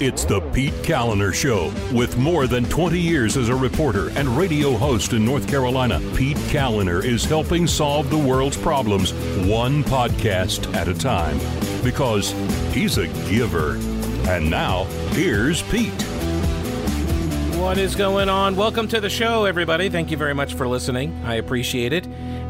It's the Pete Kaliner Show. With more than 20 years as a reporter and radio host in North Carolina, Pete Kaliner is helping solve the world's problems one podcast at a time because he's a giver. And now, here's Pete. What is going on? Welcome to the show, everybody. Thank you very much for listening. I appreciate it.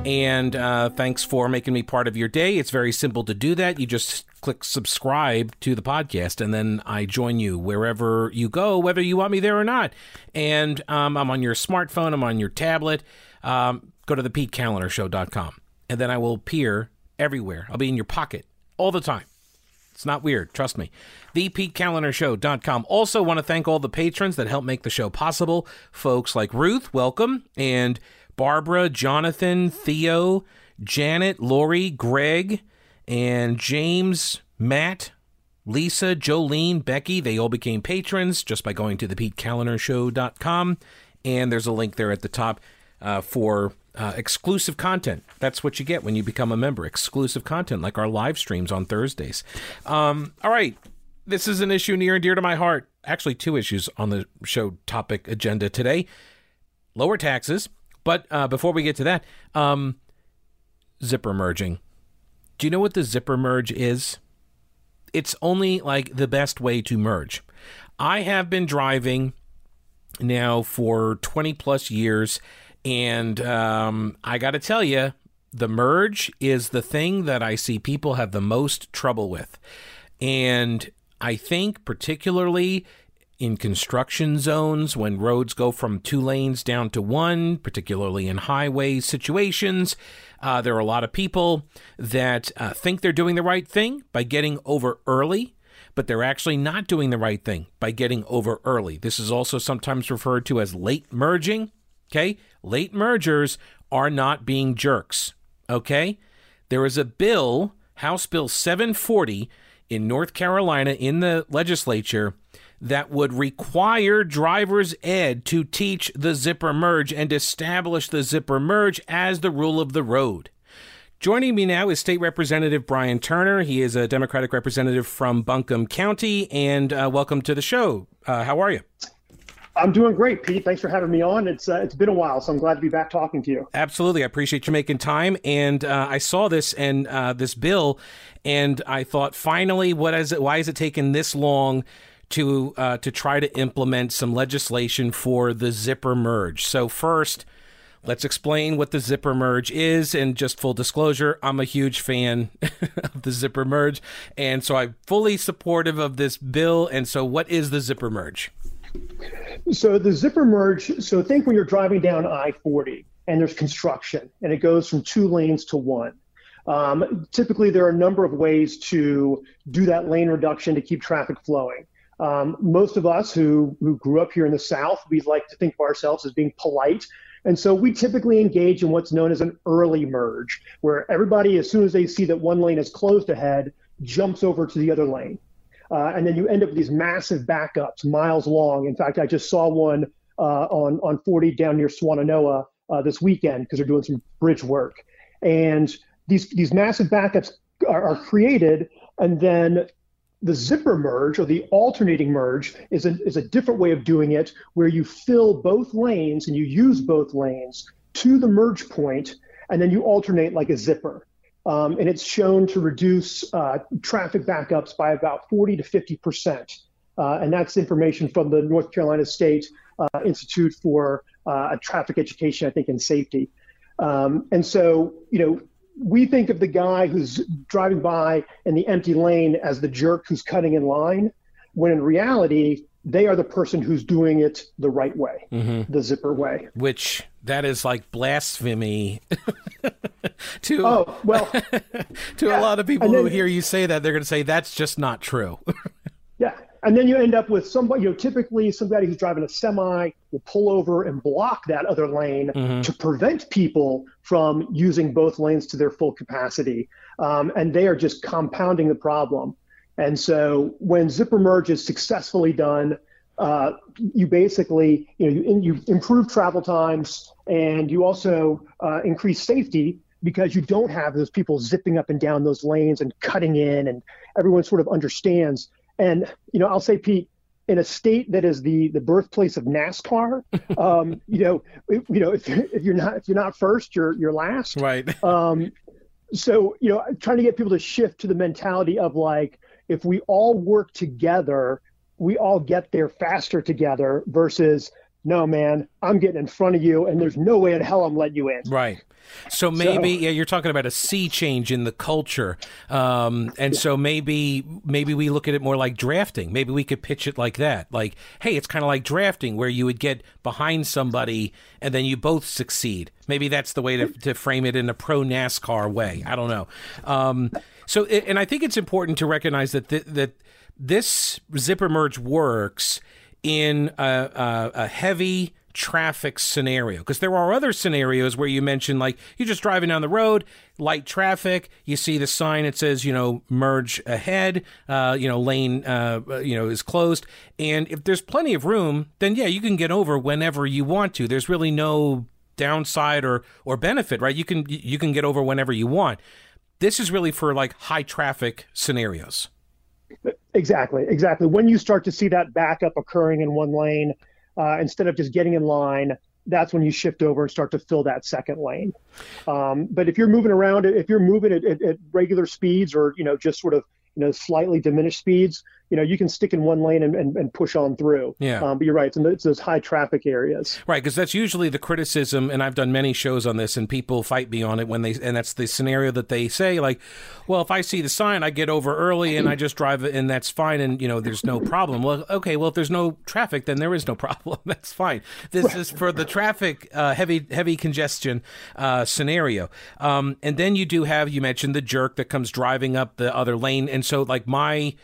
And uh, thanks for making me part of your day. It's very simple to do that. You just click subscribe to the podcast, and then I join you wherever you go, whether you want me there or not. And um, I'm on your smartphone, I'm on your tablet. Um, go to the PeteKalinershow.com, and then I will appear everywhere. I'll be in your pocket all the time. It's not weird, trust me. ThePeteKalinershow.com. Also, want to thank all the patrons that help make the show possible. Folks like Ruth, welcome, and Barbara, Jonathan, Theo, Janet, Lori, Greg, and James, Matt, Lisa, Jolene, Becky. They all became patrons just by going to thepetekalinershow.com. And there's a link there at the top uh, for uh, exclusive content. That's what you get when you become a member. Exclusive content, like our live streams on Thursdays. Um, all right. This is an issue near and dear to my heart. Actually, two issues on the show topic agenda today lower taxes but uh, before we get to that, um, zipper merging. Do you know what the zipper merge is? It's only like the best way to merge. I have been driving now for 20 plus years, and um, I got to tell you, the merge is the thing that I see people have the most trouble with. And I think, particularly in construction zones when roads go from two lanes down to one, particularly in highway situations. Uh, there are a lot of people that uh, think they're doing the right thing by getting over early, but they're actually not doing the right thing by getting over early. This is also sometimes referred to as late merging. Okay? Late mergers are not being jerks. Okay? There is a bill, House Bill 740, in North Carolina in the legislature that would require driver's ed to teach the zipper merge and establish the zipper merge as the rule of the road. Joining me now is State Representative Brian Turner. He is a Democratic representative from Buncombe County, and uh, welcome to the show. Uh, how are you? I'm doing great, Pete. Thanks for having me on. It's uh, it's been a while, so I'm glad to be back talking to you. Absolutely, I appreciate you making time. And uh, I saw this and uh, this bill, and I thought, finally, what is it? Why is it taking this long to uh, to try to implement some legislation for the zipper merge. So first, let's explain what the zipper merge is. And just full disclosure, I'm a huge fan of the zipper merge, and so I'm fully supportive of this bill. And so, what is the zipper merge? So the zipper merge. So think when you're driving down I-40 and there's construction, and it goes from two lanes to one. Um, typically, there are a number of ways to do that lane reduction to keep traffic flowing. Um, most of us who, who grew up here in the South, we like to think of ourselves as being polite. And so we typically engage in what's known as an early merge, where everybody, as soon as they see that one lane is closed ahead, jumps over to the other lane. Uh, and then you end up with these massive backups, miles long. In fact, I just saw one uh, on, on 40 down near Swannanoa uh, this weekend because they're doing some bridge work. And these, these massive backups are, are created, and then the zipper merge or the alternating merge is a, is a different way of doing it where you fill both lanes and you use both lanes to the merge point and then you alternate like a zipper. Um, and it's shown to reduce uh, traffic backups by about 40 to 50 percent. Uh, and that's information from the North Carolina State uh, Institute for uh, Traffic Education, I think, and Safety. Um, and so, you know, we think of the guy who's driving by in the empty lane as the jerk who's cutting in line, when in reality, they are the person who's doing it the right way, mm-hmm. the zipper way. Which that is like blasphemy to oh well to yeah. a lot of people then, who hear you say that they're going to say that's just not true. and then you end up with somebody, you know, typically somebody who's driving a semi will pull over and block that other lane mm-hmm. to prevent people from using both lanes to their full capacity. Um, and they are just compounding the problem. And so when zipper merge is successfully done, uh, you basically, you know, you, you, improve travel times and you also uh, increase safety because you don't have those people zipping up and down those lanes and cutting in and everyone sort of understands and you know, I'll say, Pete, in a state that is the the birthplace of NASCAR, um, you know, if, you know, if, if you're not if you're not first, you're you're last. Right. Um, so you know, trying to get people to shift to the mentality of like, if we all work together, we all get there faster together versus no man i'm getting in front of you and there's no way in hell i'm letting you in right so maybe so, yeah, you're talking about a sea change in the culture, um, and yeah. so maybe maybe we look at it more like drafting. Maybe we could pitch it like that, like, hey, it's kind of like drafting, where you would get behind somebody and then you both succeed. Maybe that's the way to, to frame it in a pro NASCAR way. I don't know. Um, so, and I think it's important to recognize that th- that this zipper merge works in a, a, a heavy traffic scenario. Because there are other scenarios where you mentioned like you're just driving down the road light traffic you see the sign that says you know merge ahead uh, you know lane uh, you know is closed. And if there's plenty of room then yeah you can get over whenever you want to. There's really no downside or or benefit right? You can you can get over whenever you want. This is really for like high traffic scenarios Exactly, exactly. When you start to see that backup occurring in one lane, uh, instead of just getting in line, that's when you shift over and start to fill that second lane. Um, but if you're moving around, if you're moving at, at, at regular speeds or you know just sort of you know slightly diminished speeds, you know you can stick in one lane and, and, and push on through. Yeah. Um, but you're right. It's, it's those high traffic areas. Right, because that's usually the criticism, and I've done many shows on this, and people fight me on it when they, and that's the scenario that they say, like, well, if I see the sign, I get over early and I just drive it, and that's fine, and you know, there's no problem. Well, okay, well, if there's no traffic, then there is no problem. that's fine. This is for the traffic, uh, heavy heavy congestion uh, scenario. Um, and then you do have you mentioned the jerk that comes driving up the other lane, and so like my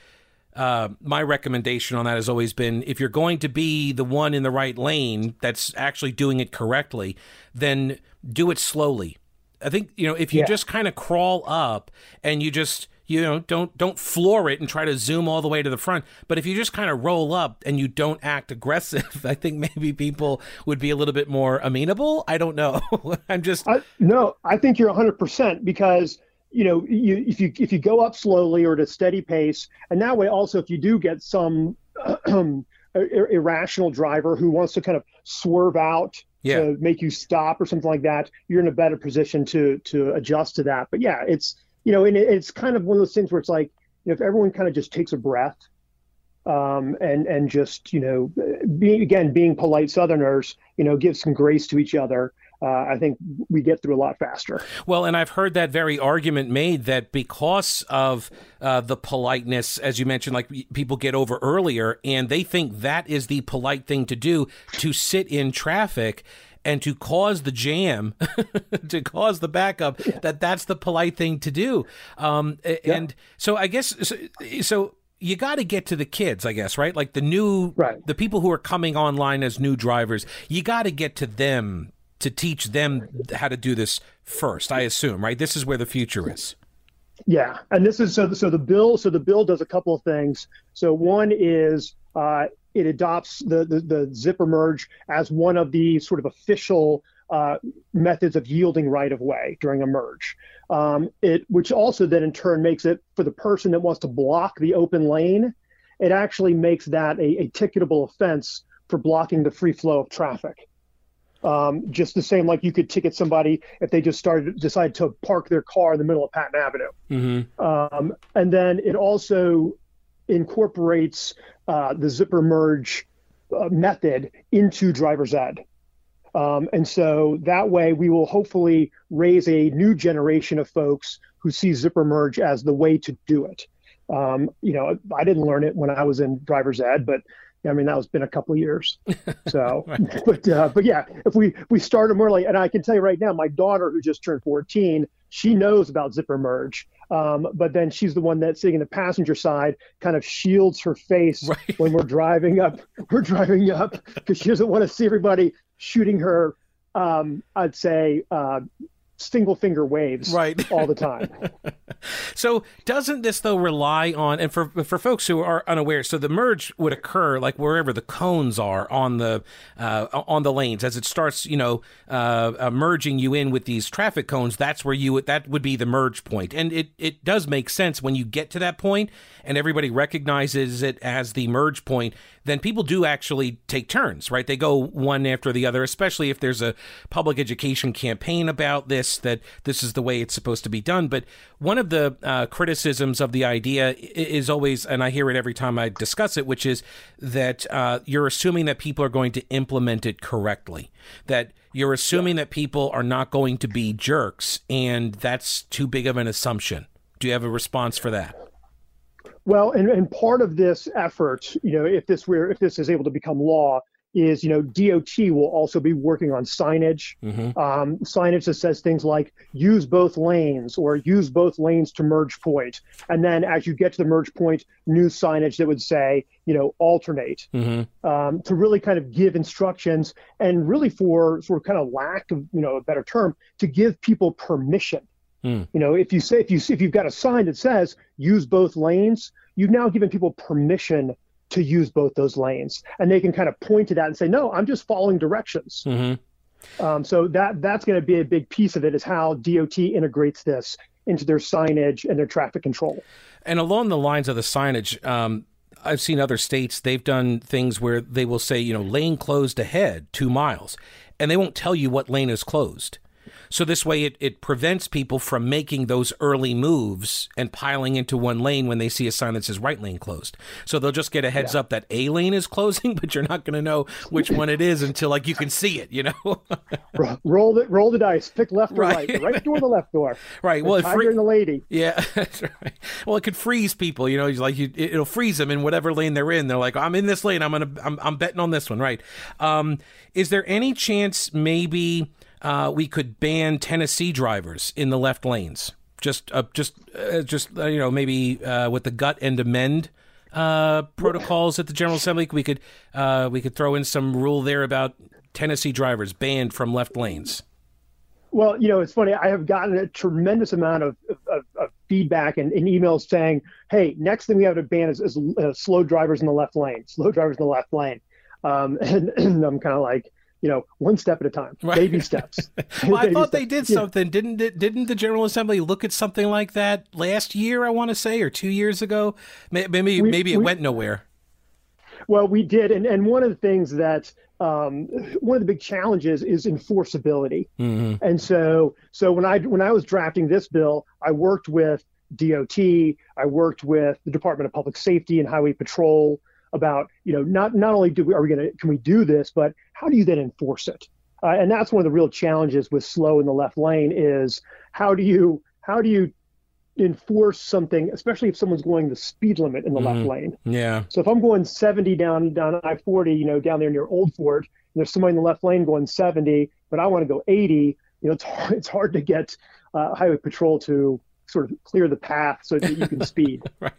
uh, my recommendation on that has always been if you're going to be the one in the right lane that's actually doing it correctly, then do it slowly. I think you know if you yeah. just kind of crawl up and you just you know don't don't floor it and try to zoom all the way to the front but if you just kind of roll up and you don't act aggressive i think maybe people would be a little bit more amenable i don't know i'm just I, no i think you're 100% because you know, you, if you if you go up slowly or at a steady pace, and that way also if you do get some irrational driver who wants to kind of swerve out yeah. to make you stop or something like that, you're in a better position to to adjust to that. But yeah, it's you know, and it's kind of one of those things where it's like, you know, if everyone kind of just takes a breath um, and and just you know, being again being polite Southerners, you know, give some grace to each other uh, I think we get through a lot faster. Well, and I've heard that very argument made that because of uh, the politeness, as you mentioned, like people get over earlier, and they think that is the polite thing to do to sit in traffic and to cause the jam, to cause the backup, yeah. that that's the polite thing to do. Um, and yeah. so I guess so, so you got to get to the kids, I guess, right? Like the new, right. the people who are coming online as new drivers, you got to get to them to teach them how to do this first. I assume, right? This is where the future is. Yeah, and this is so. So the bill. So the bill does a couple of things. So one is uh, it adopts the, the, the zipper merge as one of the sort of official uh, methods of yielding right of way during a merge. Um, it which also then in turn makes it for the person that wants to block the open lane. It actually makes that a, a ticketable offense for blocking the free flow of traffic. Um, just the same, like you could ticket somebody if they just started decide to park their car in the middle of Patton Avenue. Mm-hmm. Um, and then it also incorporates uh, the zipper merge uh, method into driver's ed. Um, and so that way we will hopefully raise a new generation of folks who see zipper merge as the way to do it. Um, you know, I didn't learn it when I was in driver's ed, but I mean, that was been a couple years. So, right. but uh, but yeah, if we we started more like, and I can tell you right now, my daughter who just turned 14, she knows about zipper merge. Um, but then she's the one that's sitting in the passenger side, kind of shields her face right. when we're driving up. We're driving up because she doesn't want to see everybody shooting her. Um, I'd say uh, single finger waves right. all the time. so doesn't this though rely on and for for folks who are unaware, so the merge would occur like wherever the cones are on the uh, on the lanes as it starts, you know, uh, uh, merging you in with these traffic cones. That's where you would that would be the merge point. point, and it it does make sense when you get to that point and everybody recognizes it as the merge point. Then people do actually take turns, right? They go one after the other, especially if there's a public education campaign about this that this is the way it's supposed to be done. But one of the uh, criticisms of the idea is always, and I hear it every time I discuss it, which is that uh, you're assuming that people are going to implement it correctly. That you're assuming that people are not going to be jerks, and that's too big of an assumption. Do you have a response for that? Well, and, and part of this effort, you know, if this were if this is able to become law, is you know DOT will also be working on signage, mm-hmm. um, signage that says things like use both lanes or use both lanes to merge point, and then as you get to the merge point, new signage that would say you know alternate mm-hmm. um, to really kind of give instructions and really for sort of kind of lack of you know a better term to give people permission. Mm. You know, if you say if you if you've got a sign that says use both lanes, you've now given people permission to use both those lanes, and they can kind of point to that and say, "No, I'm just following directions." Mm-hmm. Um, so that that's going to be a big piece of it is how DOT integrates this into their signage and their traffic control. And along the lines of the signage, um, I've seen other states they've done things where they will say, you know, lane closed ahead two miles, and they won't tell you what lane is closed. So this way it, it prevents people from making those early moves and piling into one lane when they see a sign that says right lane closed. So they'll just get a heads yeah. up that a lane is closing, but you're not going to know which one it is until like you can see it, you know? roll the roll the dice, pick left or right, right, the right door, the left door. Right. The well, tiger free- and the lady. Yeah, that's right. Well, it could freeze people, you know, like you, it'll freeze them in whatever lane they're in. They're like, I'm in this lane. I'm to, I'm, I'm betting on this one. Right. Um, is there any chance maybe uh, we could ban Tennessee drivers in the left lanes. Just, uh, just, uh, just uh, you know, maybe uh, with the gut and amend uh, protocols at the General Assembly, we could we could throw in some rule there about Tennessee drivers banned from left lanes. Well, you know, it's funny. I have gotten a tremendous amount of, of, of feedback and, and, emails saying, "Hey, next thing we have to ban is, is slow drivers in the left lane. Slow drivers in the left lane." Um, and, and I'm kind of like, you know, one step at a time, right. baby steps. well, I thought they did something, didn't it? Didn't the General Assembly look at something like that last year? I want to say, or two years ago. Maybe we, maybe it we, went nowhere. Well, we did, and and one of the things that um, one of the big challenges is enforceability. Mm-hmm. And so so when I when I was drafting this bill, I worked with DOT, I worked with the Department of Public Safety and Highway Patrol about you know not not only do we are we going to can we do this, but how do you then enforce it? Uh, and that's one of the real challenges with slow in the left lane is how do you how do you enforce something, especially if someone's going the speed limit in the mm-hmm. left lane. Yeah. So if I'm going 70 down down I-40, you know, down there near Old Fort, and there's somebody in the left lane going 70, but I want to go 80, you know, it's hard, it's hard to get uh, highway patrol to sort of clear the path so that you can speed. right.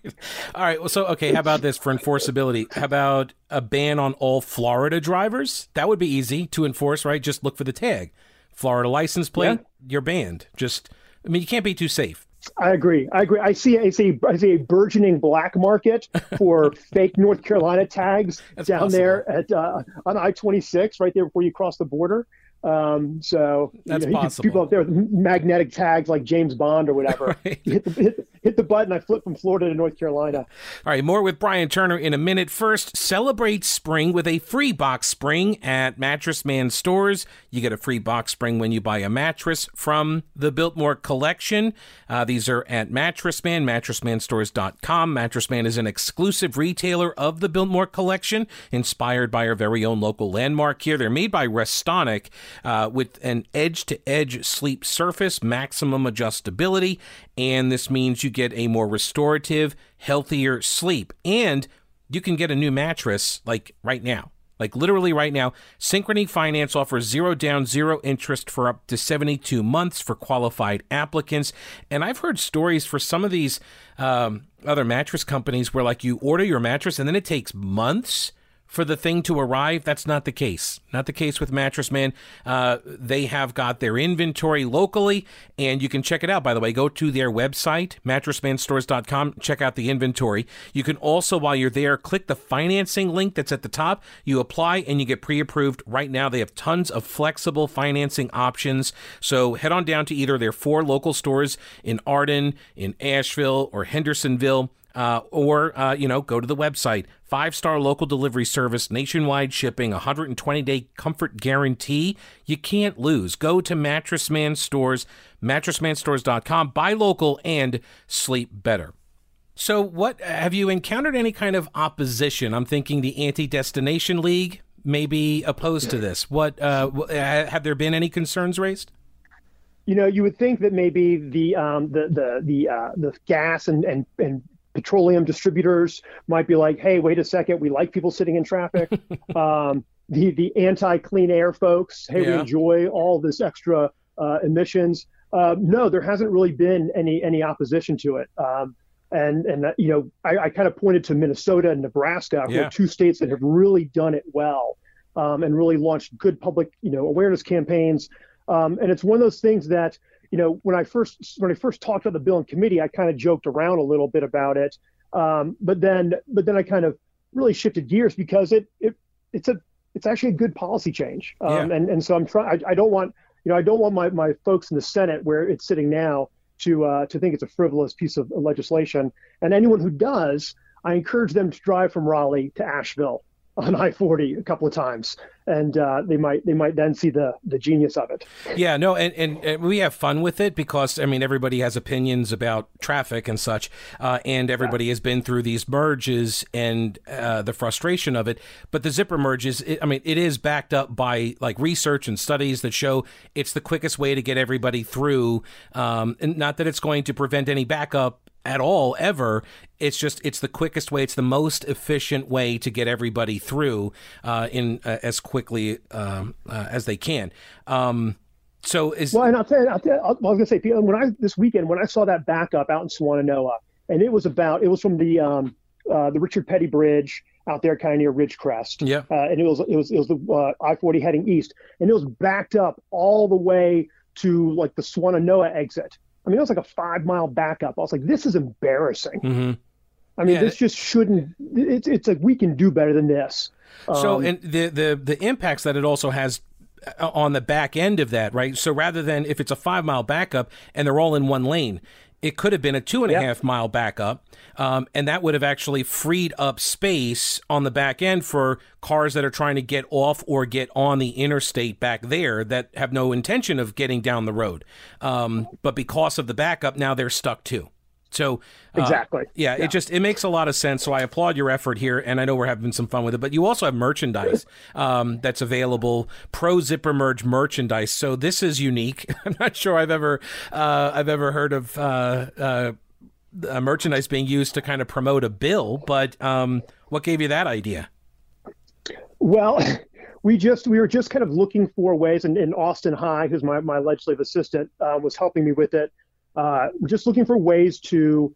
All right. Well, so okay. How about this for enforceability? How about a ban on all Florida drivers? That would be easy to enforce, right? Just look for the tag, Florida license plate. Yeah. You're banned. Just, I mean, you can't be too safe. I agree. I agree. I see. I see. I see a burgeoning black market for fake North Carolina tags That's down possible. there at uh, on I twenty six, right there before you cross the border. Um, so that's you know, possible. People up there with magnetic tags like James Bond or whatever. Right. hit, the, hit, hit, the button. I flip from Florida to North Carolina. All right, more with Brian Turner in a minute. First, celebrate spring with a free box spring at Mattress Man stores. You get a free box spring when you buy a mattress from the Biltmore collection. Uh, these are at Mattress Man, mattressmanstores.com. Mattress Man is an exclusive retailer of the Biltmore collection, inspired by our very own local landmark here. They're made by Restonic uh, with an edge to edge sleep surface, maximum adjustability, and this means you get a more restorative, healthier sleep. And you can get a new mattress like right now. Like literally right now, Synchrony Finance offers zero down, zero interest for up to 72 months for qualified applicants. And I've heard stories for some of these um, other mattress companies where, like, you order your mattress and then it takes months for the thing to arrive. That's not the case. Not the case with Mattress Man. Uh, they have got their inventory locally, and you can check it out. By the way, go to their website, mattressmanstores.com. Check out the inventory. You can also, while you're there, click the financing link that's at the top. You apply and you get pre-approved. Right now, they have tons of flexible financing options. So head on down to either their four local stores in Arden, in Asheville, or Hendersonville uh, or uh, you know go to the website. Five star local delivery service nationwide shipping 120 day comfort guarantee. You can't lose. Go to mattress man stores mattressmanstores.com buy local and sleep better. So what have you encountered any kind of opposition? I'm thinking the anti-destination league may be opposed to this. What uh, have there been any concerns raised? You know, you would think that maybe the um, the the the uh, the gas and, and and petroleum distributors might be like, hey, wait a second, we like people sitting in traffic. um, the the anti clean air folks, hey, yeah. we enjoy all this extra uh, emissions. Uh, no, there hasn't really been any any opposition to it. Um, and and uh, you know, I, I kind of pointed to Minnesota and Nebraska, yeah. two states that have really done it well um, and really launched good public you know awareness campaigns. Um, and it's one of those things that you know, when I first when I first talked about the bill in committee, I kind of joked around a little bit about it, um, but then but then I kind of really shifted gears because it it it's a it's actually a good policy change, um, yeah. and and so I'm trying. I, don't want you know I don't want my my folks in the Senate where it's sitting now to uh, to think it's a frivolous piece of legislation, and anyone who does, I encourage them to drive from Raleigh to Asheville on I-40 a couple of times, and uh, they might they might then see the the genius of it. Yeah, no, and, and, and, we have fun with it because I mean everybody has opinions about traffic and such, uh, and everybody yeah. has been through these merges and uh, the frustration of it. But the zipper merges, I mean, it is backed up by like research and studies that show it's the quickest way to get everybody through. Um, and not that it's going to prevent any backup at all ever. It's just it's the quickest way. It's the most efficient way to get everybody through uh, in uh, as quickly um, uh, as they can. Um, so is well, and I'll tell you, I'll tell you, I was gonna say when I this weekend when I saw that backup out in Swannanoa, and it was about it was from the um, uh, the Richard Petty Bridge out there, kind of near Ridgecrest. Yeah, uh, and it was it was it was the uh, I forty heading east, and it was backed up all the way to like the Swannanoa exit. I mean, it was like a five mile backup. I was like, this is embarrassing. Mm-hmm. I mean, yeah, this just shouldn't. It's it's like we can do better than this. So, um, and the the the impacts that it also has uh, on the back end of that, right? So rather than if it's a five mile backup and they're all in one lane, it could have been a two and a half mile backup, um, and that would have actually freed up space on the back end for cars that are trying to get off or get on the interstate back there that have no intention of getting down the road. Um, but because of the backup, now they're stuck too. So uh, exactly, yeah, yeah, it just it makes a lot of sense. So I applaud your effort here, and I know we're having some fun with it. But you also have merchandise um, that's available, pro zipper merge merchandise. So this is unique. I'm not sure I've ever uh, I've ever heard of uh, uh merchandise being used to kind of promote a bill. But um, what gave you that idea? Well. we just we were just kind of looking for ways and, and austin high who's my, my legislative assistant uh, was helping me with it uh, just looking for ways to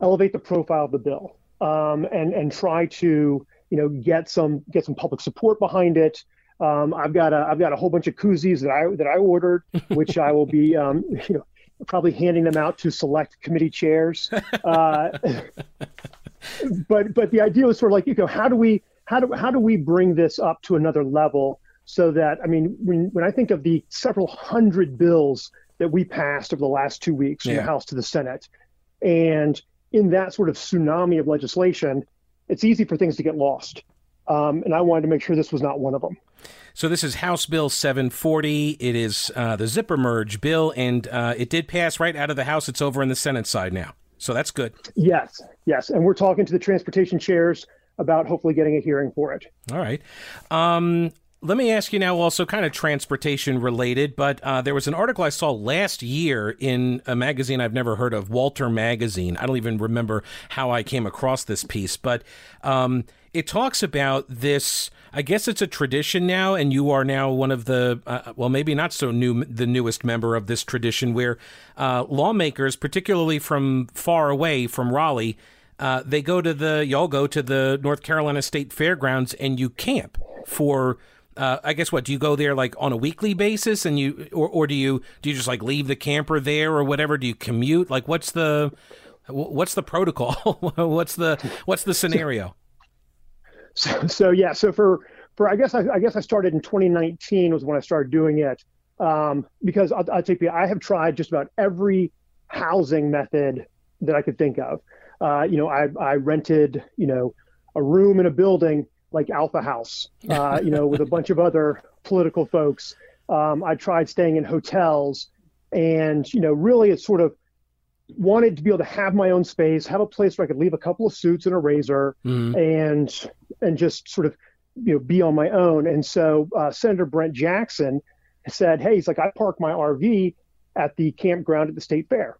elevate the profile of the bill um, and and try to you know get some get some public support behind it. Um, I've got a I've got a whole bunch of koozies that I that I ordered, which I will be um, you know probably handing them out to select committee chairs. Uh, but but the idea was sort of like you know how do we how do how do we bring this up to another level so that I mean when when I think of the several hundred bills that we passed over the last two weeks from the House to the Senate. And in that sort of tsunami of legislation, it's easy for things to get lost. Um, and I wanted to make sure this was not one of them. So this is House Bill 740. It is uh, the zipper merge bill, and uh, it did pass right out of the House. It's over in the Senate side now, so that's good. Yes, yes, and we're talking to the transportation chairs about hopefully getting a hearing for it. All right. Um, let me ask you now, also kind of transportation related, but uh, there was an article I saw last year in a magazine I've never heard of, Walter Magazine. I don't even remember how I came across this piece, but um, it talks about this. I guess it's a tradition now, and you are now one of the, uh, well, maybe not so new, the newest member of this tradition, where uh, lawmakers, particularly from far away from Raleigh, uh, they go to the y'all go to the North Carolina State Fairgrounds and you camp for. Uh, I guess what do you go there like on a weekly basis and you or, or do you do you just like leave the camper there or whatever? Do you commute? Like what's the what's the protocol? What's the what's the scenario? So, so yeah so for for I guess I, I, guess I started in 2019 was when I started doing it um, because I'll, I'll take you I have tried just about every housing method that I could think of. Uh, you know, I, I rented, you know, a room in a building like Alpha House, uh, you know, with a bunch of other political folks. Um, I tried staying in hotels, and you know, really, it sort of wanted to be able to have my own space, have a place where I could leave a couple of suits and a razor, mm-hmm. and and just sort of you know be on my own. And so uh, Senator Brent Jackson said, "Hey, he's like, I park my RV at the campground at the state fair."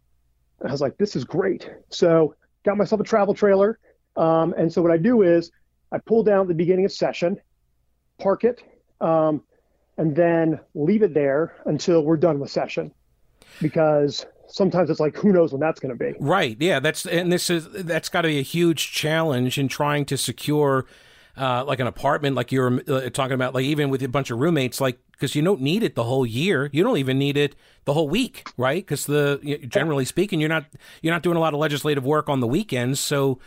And I was like, "This is great." So got myself a travel trailer. Um, and so what I do is I pull down at the beginning of session, park it, um, and then leave it there until we're done with session. Because sometimes it's like who knows when that's going to be. Right. Yeah. That's and this is that's got to be a huge challenge in trying to secure uh, like an apartment, like you were uh, talking about, like even with a bunch of roommates, like because you don't need it the whole year. You don't even need it the whole week, right? Because the generally speaking, you're not you're not doing a lot of legislative work on the weekends. So,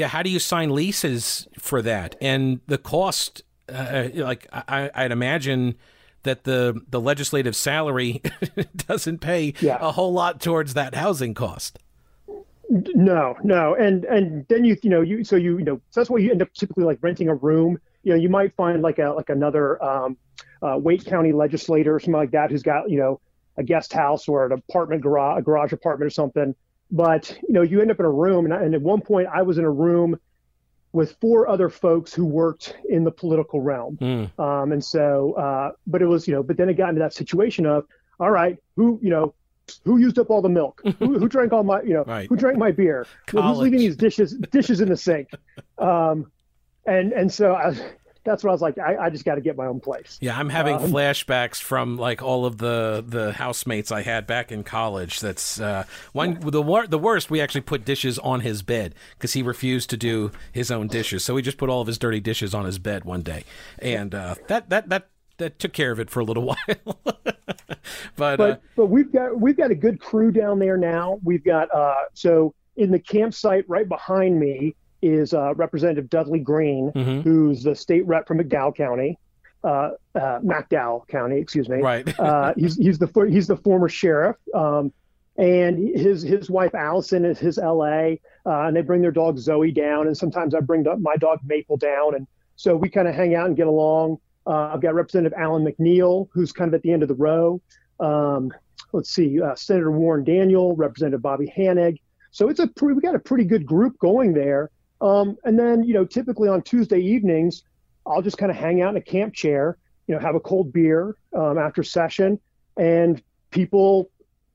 yeah, how do you sign leases for that? And the cost, uh, like I, I'd imagine that the the legislative salary doesn't pay yeah. a whole lot towards that housing cost. No, no, and and then you you know you so you you know so that's why you end up typically like renting a room. You know, you might find like a like another um, uh, Wake County legislator or something like that who's got you know a guest house or an apartment garage, a garage apartment or something. But you know, you end up in a room, and, I, and at one point I was in a room with four other folks who worked in the political realm. Mm. Um, and so, uh, but it was you know, but then it got into that situation of all right, who you know who used up all the milk? who, who, drank all my, you know, right. who drank my beer? who's leaving these dishes dishes in the sink? Um, and and so I, that's what I was like. I, I just got to get my own place. Yeah, I'm having um, flashbacks from like all of the the housemates I had back in college. That's uh, one the wor- the worst. We actually put dishes on his bed because he refused to do his own dishes. So we just put all of his dirty dishes on his bed one day, and uh, that that that that took care of it for a little while. but but, uh, but we've got we've got a good crew down there now. We've got uh, so in the campsite right behind me is uh, Representative Dudley Greene, mm-hmm. who's the state rep from McDowell County, uh, uh, McDowell County, excuse me. Right. uh, he's he's the he's the former sheriff, um, and his his wife Allison is his LA, uh, and they bring their dog Zoe down, and sometimes I bring my dog Maple down, and so we kind of hang out and get along. Uh, I've got Representative Allen McNeill, who's kind of at the end of the row. Um, let's see, uh, Senator Warren Daniel, Representative Bobby Hanig. So it's a we got a pretty good group going there. Um, and then you know, typically on Tuesday evenings, I'll just kind of hang out in a camp chair, you know, have a cold beer um, after session, and people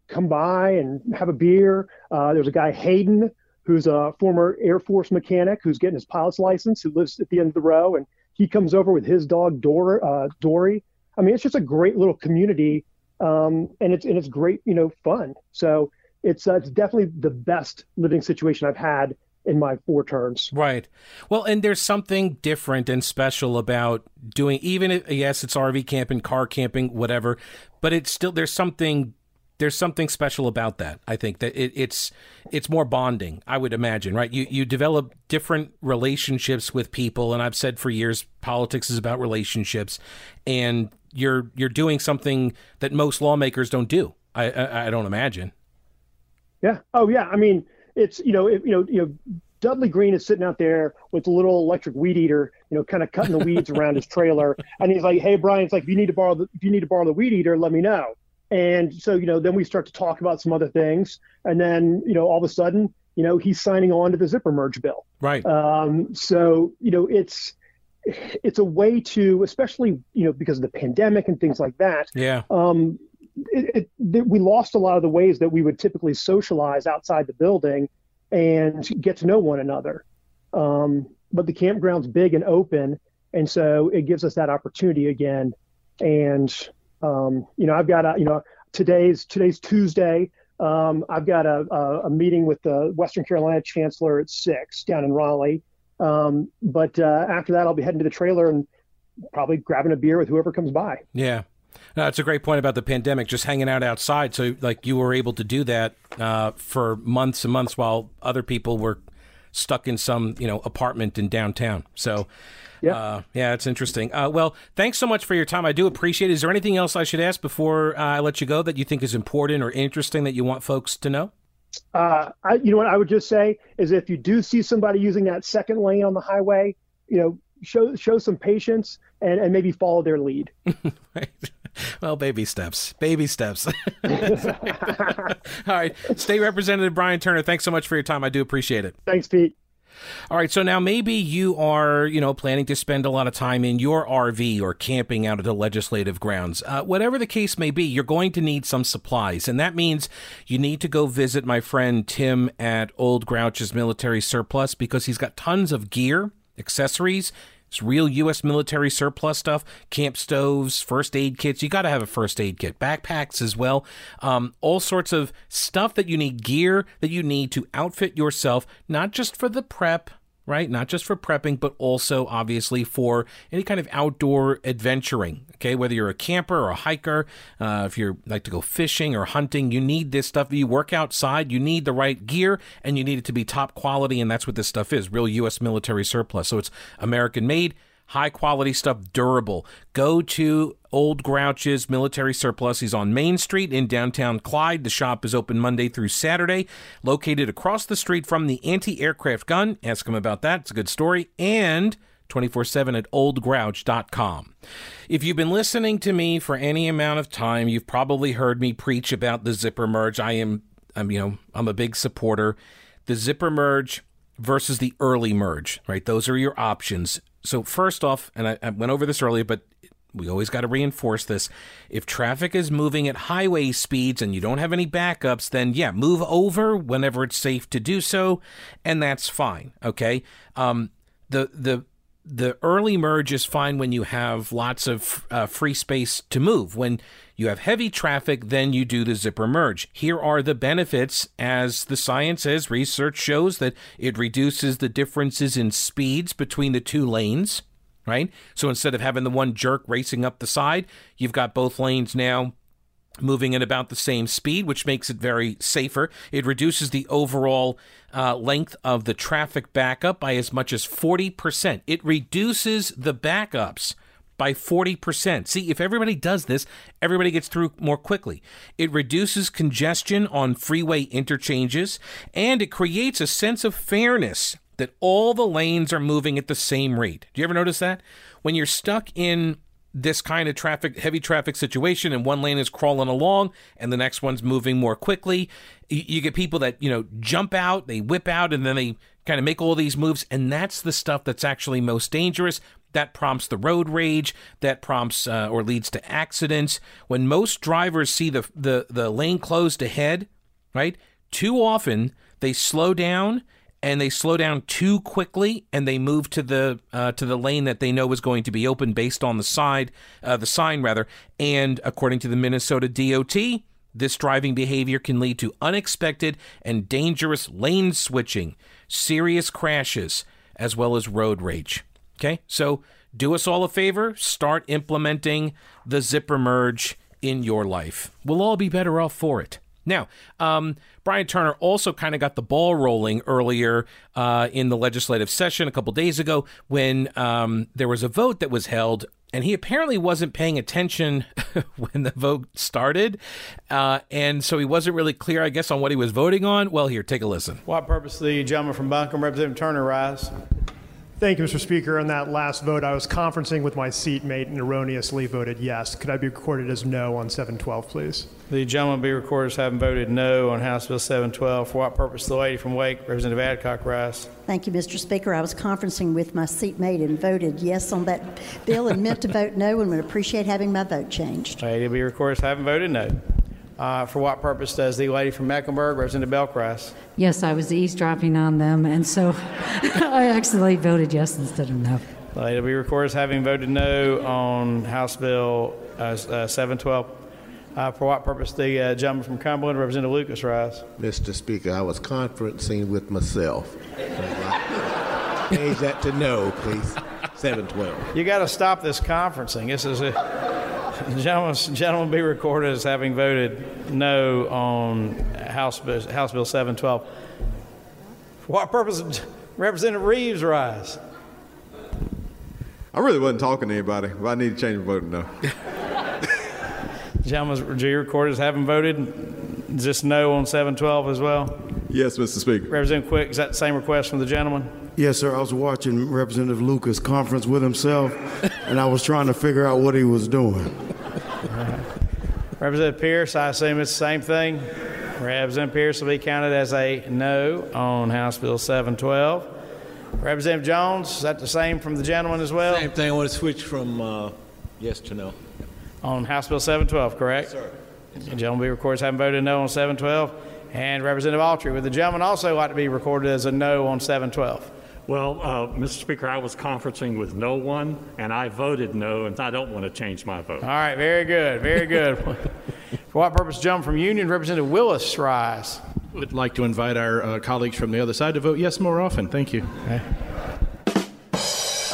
come by and have a beer. Uh, there's a guy Hayden who's a former Air Force mechanic who's getting his pilot's license, who lives at the end of the row, and he comes over with his dog Dor, uh, Dory. I mean, it's just a great little community, um, and it's and it's great, you know, fun. So it's uh, it's definitely the best living situation I've had in my four turns. Right. Well, and there's something different and special about doing even if yes, it's RV camping, car camping, whatever, but it's still there's something there's something special about that. I think that it, it's it's more bonding. I would imagine, right? You you develop different relationships with people, and I've said for years, politics is about relationships, and you're you're doing something that most lawmakers don't do. I I, I don't imagine. Yeah. Oh yeah. I mean, it's you know if, you know you know Dudley Greene is sitting out there with a little electric weed eater, you know, kind of cutting the weeds around his trailer, and he's like, "Hey, Brian, it's like if you need to borrow the if you need to borrow the weed eater, let me know." And so, you know, then we start to talk about some other things. And then, you know, all of a sudden, you know, he's signing on to the zipper merge bill. Right. Um, so, you know, it's, it's a way to, especially, you know, because of the pandemic and things like that. Yeah. Um, it, it, we lost a lot of the ways that we would typically socialize outside the building and get to know one another. Um, but the campground's big and open, and so it gives us that opportunity again. And um, you know, I've got a, you know, today's today's Tuesday. Um, I've got a, a, a, meeting with the Western Carolina Chancellor at six down in Raleigh. Um, but uh, after that, I'll be heading to the trailer and probably grabbing a beer with whoever comes by. Yeah. No, that's a great point about the pandemic, just hanging out outside. So, like, you were able to do that uh, for months and months while other people were stuck in some, you know, apartment in downtown. So, yeah, uh, yeah, it's interesting. Uh, well, thanks so much for your time. I do appreciate it. Is there anything else I should ask before uh, I let you go that you think is important or interesting that you want folks to know? Uh, I, you know what I would just say is if you do see somebody using that second lane on the highway, you know, show show some patience and, and maybe follow their lead. right. Well, baby steps, baby steps. All right, State Representative Brian Turner, thanks so much for your time. I do appreciate it. Thanks, Pete. All right, so now maybe you are, you know, planning to spend a lot of time in your RV or camping out at the legislative grounds. Uh, whatever the case may be, you're going to need some supplies, and that means you need to go visit my friend Tim at Old Grouch's Military Surplus because he's got tons of gear, accessories, it's real U.S. military surplus stuff, camp stoves, first aid kits. You got to have a first aid kit, backpacks as well. Um, all sorts of stuff that you need, gear that you need to outfit yourself, not just for the prep, right? Not just for prepping, but also obviously for any kind of outdoor adventuring. Okay, whether you're a camper or a hiker, uh, if you like to go fishing or hunting, you need this stuff. You work outside, you need the right gear and you need it to be top quality, and that's what this stuff is real U.S. military surplus. So it's American made high quality stuff, durable. Go to Old Grouch's Military Surplus. He's on Main Street in downtown Clyde. The shop is open Monday through Saturday, located across the street from the anti aircraft gun. Ask him about that. It's a good story. And 24 7 at oldgrouch.com. If you've been listening to me for any amount of time, you've probably heard me preach about the zipper merge. I am, I'm, you know, I'm a big supporter. The zipper merge versus the early merge, right? Those are your options. So, first off, and I, I went over this earlier, but we always got to reinforce this. If traffic is moving at highway speeds and you don't have any backups, then yeah, move over whenever it's safe to do so, and that's fine. Okay. Um, the the the early merge is fine when you have lots of uh, free space to move. When you have heavy traffic, then you do the zipper merge. Here are the benefits as the science says, research shows that it reduces the differences in speeds between the two lanes, right? So instead of having the one jerk racing up the side, you've got both lanes now moving at about the same speed, which makes it very safer. It reduces the overall uh, length of the traffic backup by as much as 40%. It reduces the backups by 40%. See, if everybody does this, everybody gets through more quickly. It reduces congestion on freeway interchanges and it creates a sense of fairness that all the lanes are moving at the same rate. Do you ever notice that? When you're stuck in this kind of traffic, heavy traffic situation, and one lane is crawling along and the next one's moving more quickly. You, get people that, you know, jump out, they whip out, and then they kind of make all these moves. And that's the stuff that's actually most dangerous. That prompts the road rage, that prompts uh, or leads to accidents. When most drivers see the, the, the lane closed ahead, right, too often they slow down and they slow down too quickly and they move to the uh, to the lane that they know is going to be open based on the side uh, the sign rather. And according to the Minnesota DOT this driving behavior can lead to unexpected and dangerous lane switching serious crashes as well as road rage. Okay? So do us all a favor. Start implementing the zipper merge in your life. We'll all be better off for it now, um, Brian Turner also kind of got the ball rolling earlier uh, in the legislative session a couple days ago when um, there was a vote that was held. And he apparently wasn't paying attention when the vote started. Uh, and so he wasn't really clear, I guess, on what he was voting on. Well, here, take a listen. What purpose the gentleman from Buncombe, Representative Turner, rise? Thank you, Mr. Speaker. On that last vote, I was conferencing with my seatmate and erroneously voted yes. Could I be recorded as no on 712, please? The gentleman be recorded as having voted no on House Bill 712. For what purpose? The lady from Wake, Representative Adcock, rise. Thank you, Mr. Speaker. I was conferencing with my seatmate and voted yes on that bill and meant to vote no and would appreciate having my vote changed. The lady be recorded as having voted no. Uh, for what purpose does the lady from Mecklenburg, Representative Bellcrest? Yes, I was eavesdropping on them, and so I actually voted yes instead of no. The lady be recorded as having voted no on House Bill uh, uh, 712. Uh, For what purpose the uh, gentleman from Cumberland, Representative Lucas, rise? Mr. Speaker, I was conferencing with myself. Change that to no, please. 712. You got to stop this conferencing. This is a gentleman. Gentleman be recorded as having voted no on House Bill, House Bill 712. For what purpose? Representative Reives, rise. I really wasn't talking to anybody, but I need to change my vote no. Gentleman be recorded as having voted. Is this no on 712 as well? Yes, Mr. Speaker. Representative Quick, is that the same request from the gentleman? Yes, sir. I was watching Representative Lucas conference with himself, and I was trying to figure out what he was doing. Representative Pierce, I assume it's the same thing. Representative Pierce will be counted as a no on House Bill 712. Representative Jones, is that the same from the gentleman as well? Same thing, I want to switch from uh, yes to no. On House Bill 712, correct? Sir. The gentleman be recorded as having voted no on 712. And Representative Autry, would the gentleman also like to be recorded as a no on 712? Well, uh, Mr. Speaker, I was conferencing with no one, and I voted no, and I don't want to change my vote. All right, very good, very good. For what purpose jump from Union? Representative Willis, rise. Would like to invite our uh, colleagues from the other side to vote yes more often. Thank you.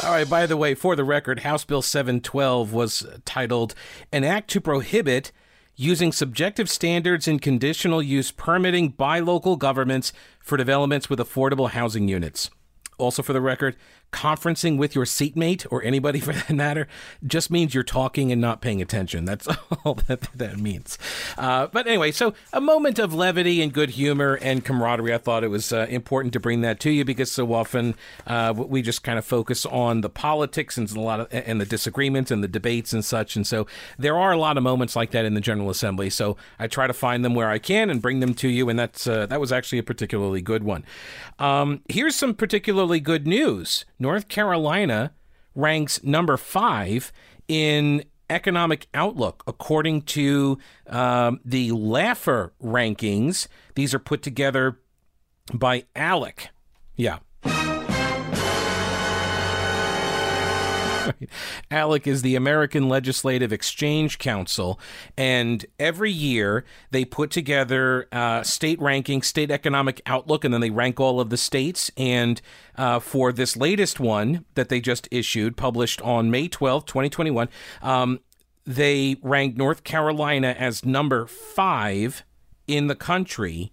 All right, by the way, for the record, House Bill 712 was titled An Act to Prohibit Using Subjective Standards in Conditional Use Permitting by Local Governments for Developments with Affordable Housing Units. Also, for the record, conferencing with your seatmate or anybody for that matter just means you're talking and not paying attention. That's all that that means. Uh, but anyway, so a moment of levity and good humor and camaraderie. I thought it was uh, important to bring that to you because so often uh, we just kind of focus on the politics and a lot of and the disagreements and the debates and such. And so there are a lot of moments like that in the General Assembly. So I try to find them where I can and bring them to you. And that's uh, that was actually a particularly good one. Um, here's some particularly good news. North Carolina ranks number five in economic outlook according to um, the Laffer rankings. These are put together by ALEC. Yeah. ALEC is the American Legislative Exchange Council, and every year they put together uh, state ranking, state economic outlook, and then they rank all of the states. And uh, for this latest one that they just issued, published on May 12, 2021, um, they ranked North Carolina as number five in the country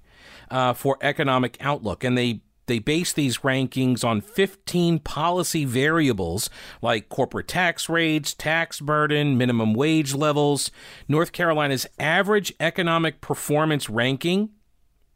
uh, for economic outlook, and they they base these rankings on 15 policy variables like corporate tax rates, tax burden, minimum wage levels. North Carolina's average economic performance ranking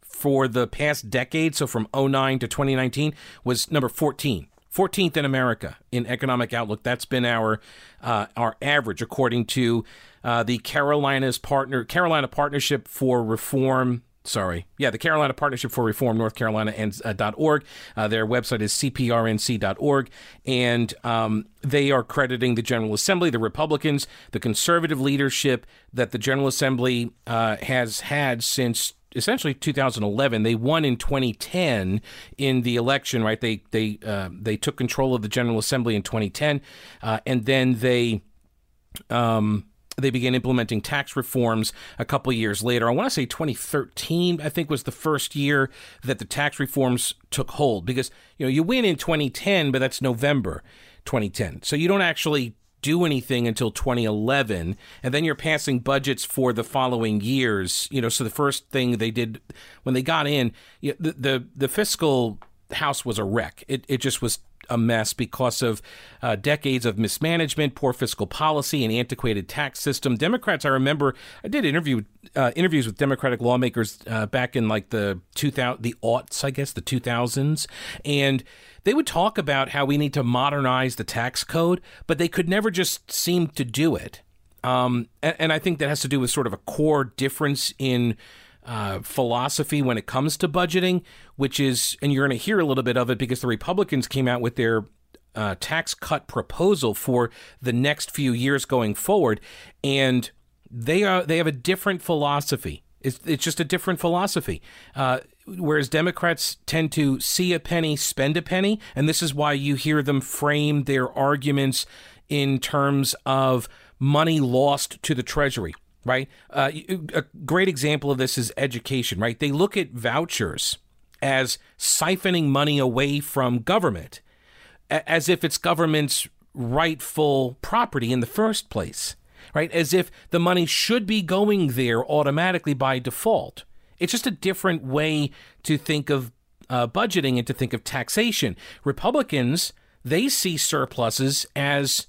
for the past decade, so from 09 to 2019, was number 14. 14th in America in economic outlook. That's been our uh, our average, according to uh, the Carolinas partner Carolina Partnership for Reform sorry. Yeah the carolina partnership for reform north carolina and uh, .org. Uh, their website is cprnc.org and um, they are crediting the general assembly the republicans the conservative leadership that the general assembly uh, has had since essentially 2011 they won in 2010 in the election right? They they uh, they took control of the general assembly in 2010 uh, and then they um, they began implementing tax reforms a couple years later. I want to say 2013, I think, was the first year that the tax reforms took hold because, you know, you win in 2010, but that's November 2010. So you don't actually do anything until 2011 and then you're passing budgets for the following years you know so the first thing they did when they got in the, the the fiscal house was a wreck it it just was a mess because of uh, decades of mismanagement, poor fiscal policy, and antiquated tax system. Democrats, I remember, I did interview uh, interviews with Democratic lawmakers uh, back in like the 2000, the aughts, I guess, the 2000s, and they would talk about how we need to modernize the tax code, but they could never just seem to do it. Um, and, and I think that has to do with sort of a core difference in uh, philosophy when it comes to budgeting, which is, and you're going to hear a little bit of it because the Republicans came out with their uh, tax cut proposal for the next few years going forward, and they are they have a different philosophy. It's, it's just a different philosophy. Uh, whereas Democrats tend to see a penny, spend a penny, and this is why you hear them frame their arguments in terms of money lost to the Treasury right? Uh, a great example of this is education, right? They look at vouchers as siphoning money away from government, as if it's government's rightful property in the first place, right? As if the money should be going there automatically by default. It's just a different way to think of uh, budgeting and to think of taxation. Republicans, they see surpluses as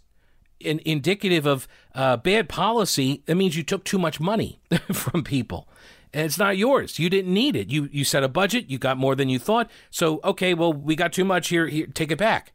in, indicative of uh, bad policy. That means you took too much money from people. And it's not yours. You didn't need it. You you set a budget. You got more than you thought. So okay, well we got too much here. Here, take it back.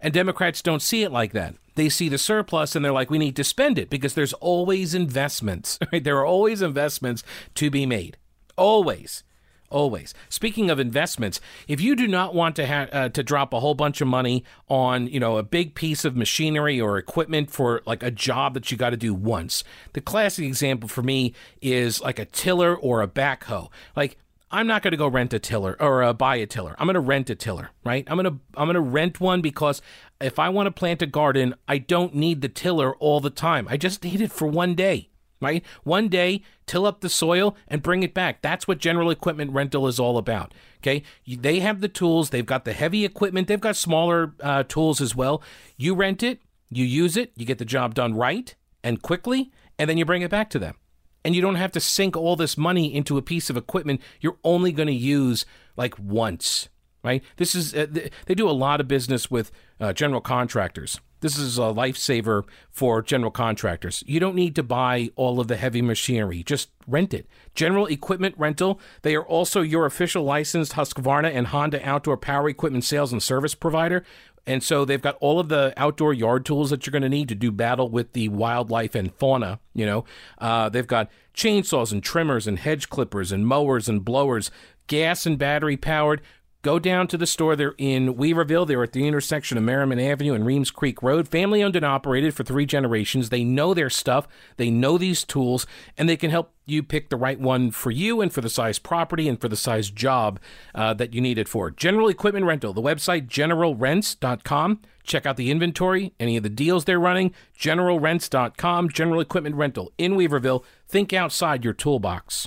And Democrats don't see it like that. They see the surplus and they're like, we need to spend it because there's always investments. Right? There are always investments to be made. Always. Always. Speaking of investments, if you do not want to ha- uh, to drop a whole bunch of money on, you know, a big piece of machinery or equipment for like a job that you got to do once, the classic example for me is like a tiller or a backhoe. Like I'm not going to go rent a tiller or uh, buy a tiller. I'm going to rent a tiller, right? I'm going to I'm going to rent one because if I want to plant a garden, I don't need the tiller all the time. I just need it for one day right? One day, till up the soil and bring it back. That's what general equipment rental is all about. Okay. They have the tools, they've got the heavy equipment, they've got smaller uh, tools as well. You rent it, you use it, you get the job done right and quickly, and then you bring it back to them. And you don't have to sink all this money into a piece of equipment you're only going to use like once, right? This is, uh, they do a lot of business with uh, general contractors this is a lifesaver for general contractors. You don't need to buy all of the heavy machinery, just rent it. General Equipment Rental, they are also your official licensed Husqvarna and Honda outdoor power equipment sales and service provider. And so they've got all of the outdoor yard tools that you're going to need to do battle with the wildlife and fauna. You know, uh, they've got chainsaws and trimmers and hedge clippers and mowers and blowers, gas and battery powered. Go down to the store. They're in Weaverville. They're at the intersection of Merriman Avenue and Reams Creek Road. Family owned and operated for three generations. They know their stuff. They know these tools, and they can help you pick the right one for you and for the size property and for the size job uh, that you need it for. General Equipment Rental. The website generalrents.com. Check out the inventory, any of the deals they're running. Generalrents.com. General Equipment Rental in Weaverville. Think outside your toolbox.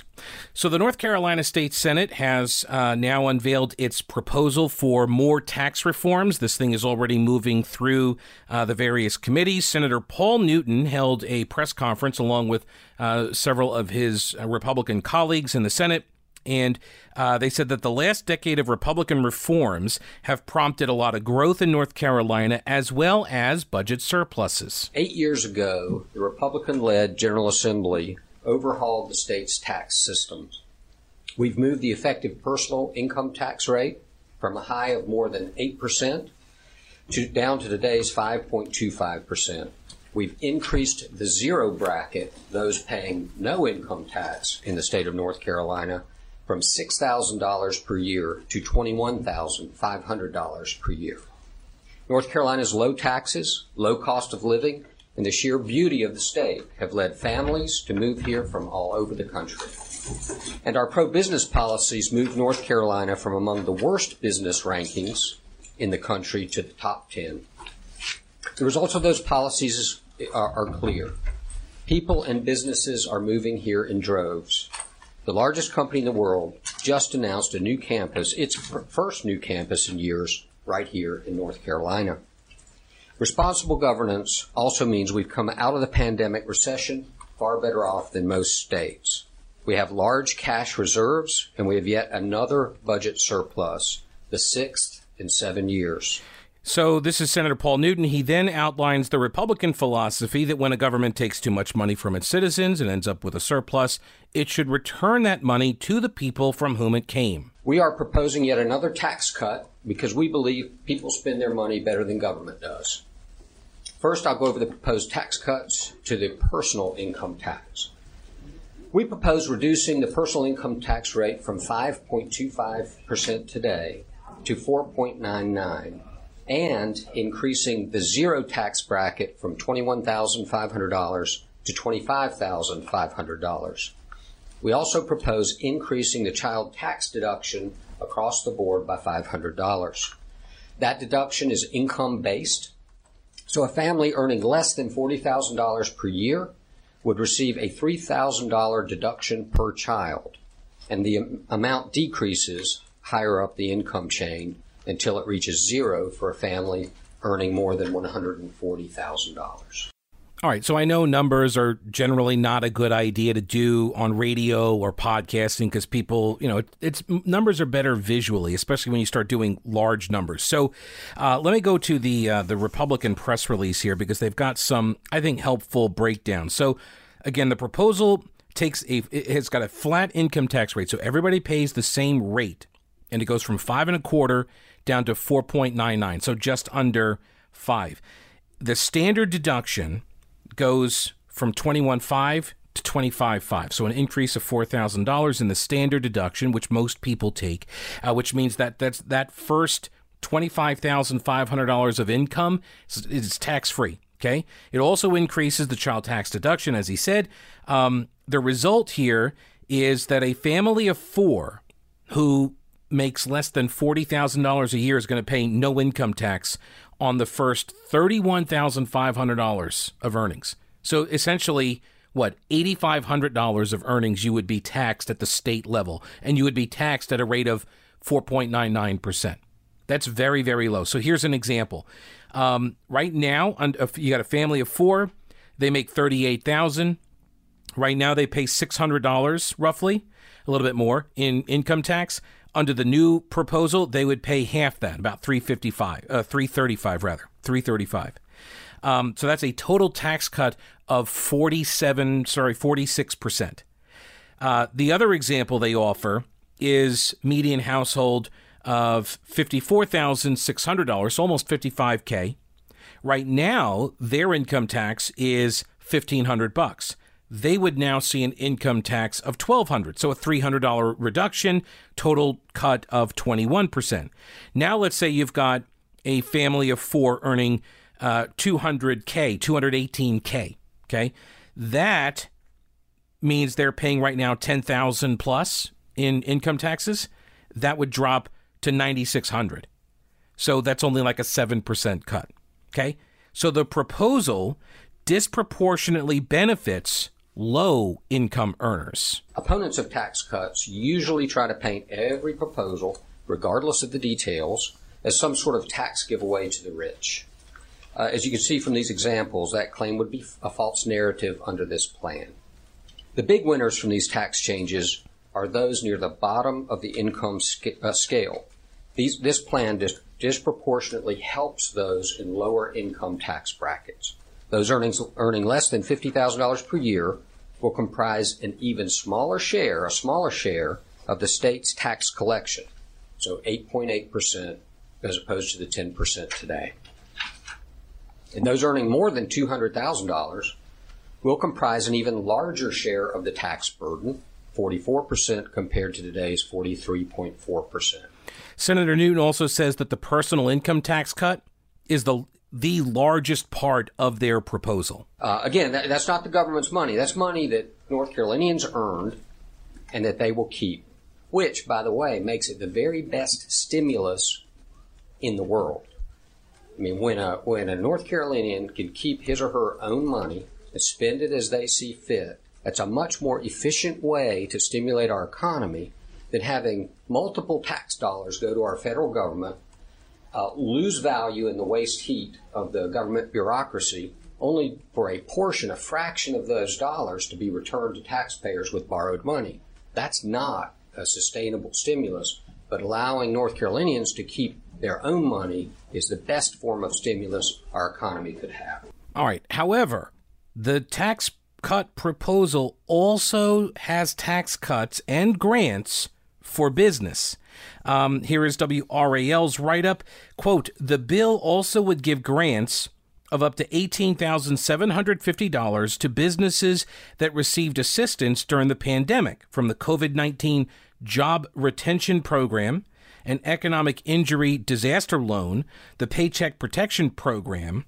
So, the North Carolina State Senate has uh, now unveiled its proposal for more tax reforms. This thing is already moving through uh, the various committees. Senator Paul Newton held a press conference along with uh, several of his uh, Republican colleagues in the Senate. And uh, they said that the last decade of Republican reforms have prompted a lot of growth in North Carolina as well as budget surpluses. Eight years ago, the Republican led General Assembly overhauled the state's tax systems. We've moved the effective personal income tax rate from a high of more than 8% to down to today's 5.25%. We've increased the zero bracket, those paying no income tax in the state of North Carolina, from $6,000 per year to $21,500 per year. North Carolina's low taxes, low cost of living, and the sheer beauty of the state have led families to move here from all over the country. And our pro business policies moved North Carolina from among the worst business rankings in the country to the top 10. The results of those policies are, are clear. People and businesses are moving here in droves. The largest company in the world just announced a new campus, its first new campus in years, right here in North Carolina. Responsible governance also means we've come out of the pandemic recession far better off than most states. We have large cash reserves and we have yet another budget surplus, the sixth in seven years. So, this is Senator Paul Newton. He then outlines the Republican philosophy that when a government takes too much money from its citizens and ends up with a surplus, it should return that money to the people from whom it came. We are proposing yet another tax cut because we believe people spend their money better than government does. First, I'll go over the proposed tax cuts to the personal income tax. We propose reducing the personal income tax rate from 5.25% today to 4.99 and increasing the zero tax bracket from $21,500 to $25,500. We also propose increasing the child tax deduction across the board by $500. That deduction is income based. So a family earning less than $40,000 per year would receive a $3,000 deduction per child, and the amount decreases higher up the income chain until it reaches zero for a family earning more than $140,000. All right, so I know numbers are generally not a good idea to do on radio or podcasting because people, you know, it, it's numbers are better visually, especially when you start doing large numbers. So, uh, let me go to the uh, the Republican press release here because they've got some, I think, helpful breakdowns. So, again, the proposal takes a it has got a flat income tax rate, so everybody pays the same rate, and it goes from five and a quarter down to four point nine nine, so just under five. The standard deduction goes from 21.5 to 25.5 so an increase of $4000 in the standard deduction which most people take uh, which means that that's that first $25500 of income is, is tax free okay it also increases the child tax deduction as he said um, the result here is that a family of four who makes less than $40000 a year is going to pay no income tax on the first $31,500 of earnings. So essentially, what, $8,500 of earnings you would be taxed at the state level, and you would be taxed at a rate of 4.99%. That's very, very low. So here's an example. Um, right now, you got a family of four, they make 38000 Right now, they pay $600 roughly, a little bit more in income tax. Under the new proposal, they would pay half that, about 355, uh, 335 rather, 335. Um, so that's a total tax cut of 47, sorry, 46%. Uh, the other example they offer is median household of $54,600, almost 55K. Right now, their income tax is 1500 bucks they would now see an income tax of $1,200, so a $300 reduction total cut of 21% now let's say you've got a family of four earning uh, 200k 218k okay? That means they're paying right now 10000 plus in income taxes. That would drop to 9600 so that's only like a 7% cut okay? So the proposal disproportionately benefits low income earners. Opponents of tax cuts usually try to paint every proposal, regardless of the details, as some sort of tax giveaway to the rich. Uh, as you can see from these examples, that claim would be a false narrative under this plan. The big winners from these tax changes are those near the bottom of the income sc- uh, scale. These, this plan dis- disproportionately helps those in lower income tax brackets. Those earnings earning less than $50,000 per year will comprise an even smaller share, a smaller share of the state's tax collection. So 8.8% as opposed to the 10% today. And those earning more than $200,000 will comprise an even larger share of the tax burden, 44% compared to today's 43.4%. Senator Newton also says that the personal income tax cut is the the largest part of their proposal? Uh, again, that, that's not the government's money. That's money that North Carolinians earned and that they will keep, which, by the way, makes it the very best stimulus in the world. I mean, when a, when a North Carolinian can keep his or her own money and spend it as they see fit, that's a much more efficient way to stimulate our economy than having multiple tax dollars go to our federal government uh, lose value in the waste heat of the government bureaucracy, only for a portion, a fraction of those dollars to be returned to taxpayers with borrowed money. That's not a sustainable stimulus, but allowing North Carolinians to keep their own money is the best form of stimulus our economy could have. All right. However, the tax cut proposal also has tax cuts and grants for business. Um, here is WRAL's write up. Quote The bill also would give grants of up to $18,750 to businesses that received assistance during the pandemic from the COVID 19 Job Retention Program, an Economic Injury Disaster Loan, the Paycheck Protection Program,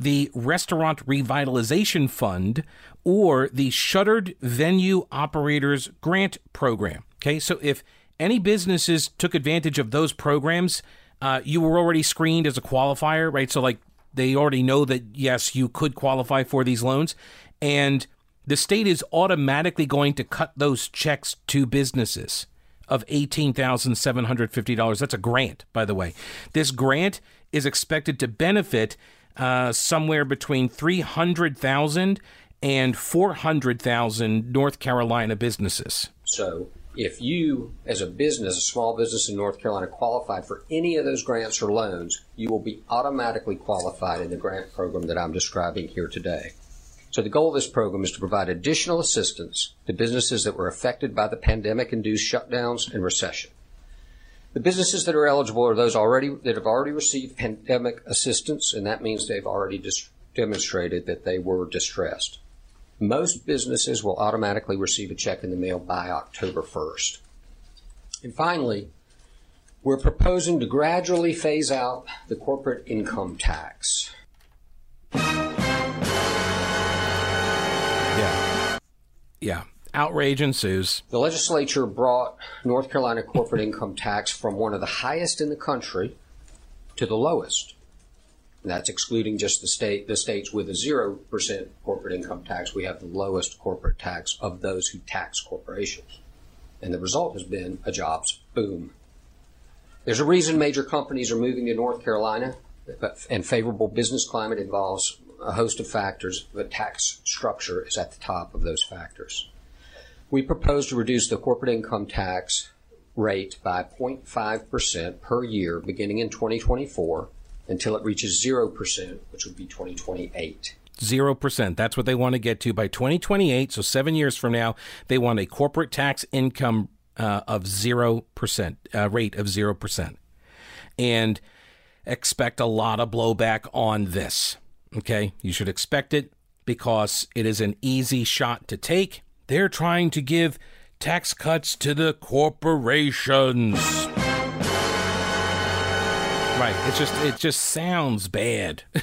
the Restaurant Revitalization Fund, or the Shuttered Venue Operators Grant Program. Okay, so if any businesses took advantage of those programs, uh, you were already screened as a qualifier, right? So, like, they already know that, yes, you could qualify for these loans. And the state is automatically going to cut those checks to businesses of $18,750. That's a grant, by the way. This grant is expected to benefit uh, somewhere between 300,000 and 400,000 North Carolina businesses. So, if you, as a business, a small business in North Carolina, qualified for any of those grants or loans, you will be automatically qualified in the grant program that I'm describing here today. So the goal of this program is to provide additional assistance to businesses that were affected by the pandemic induced shutdowns and recession. The businesses that are eligible are those already that have already received pandemic assistance, and that means they've already dis- demonstrated that they were distressed. Most businesses will automatically receive a check in the mail by October 1st. And finally, we're proposing to gradually phase out the corporate income tax. Yeah. Yeah. Outrage ensues. The legislature brought North Carolina corporate income tax from one of the highest in the country to the lowest. And that's excluding just the state, the states with a zero percent corporate income tax. We have the lowest corporate tax of those who tax corporations. And the result has been a jobs boom. There's a reason major companies are moving to North Carolina, and favorable business climate involves a host of factors. The tax structure is at the top of those factors. We propose to reduce the corporate income tax rate by 0.5% per year beginning in 2024 until it reaches 0%, which would be 2028. 0%. That's what they want to get to by 2028. So, seven years from now, they want a corporate tax income uh, of 0%, uh, rate of 0%. And expect a lot of blowback on this. Okay. You should expect it because it is an easy shot to take. They're trying to give tax cuts to the corporations. Right. It's just it just sounds bad.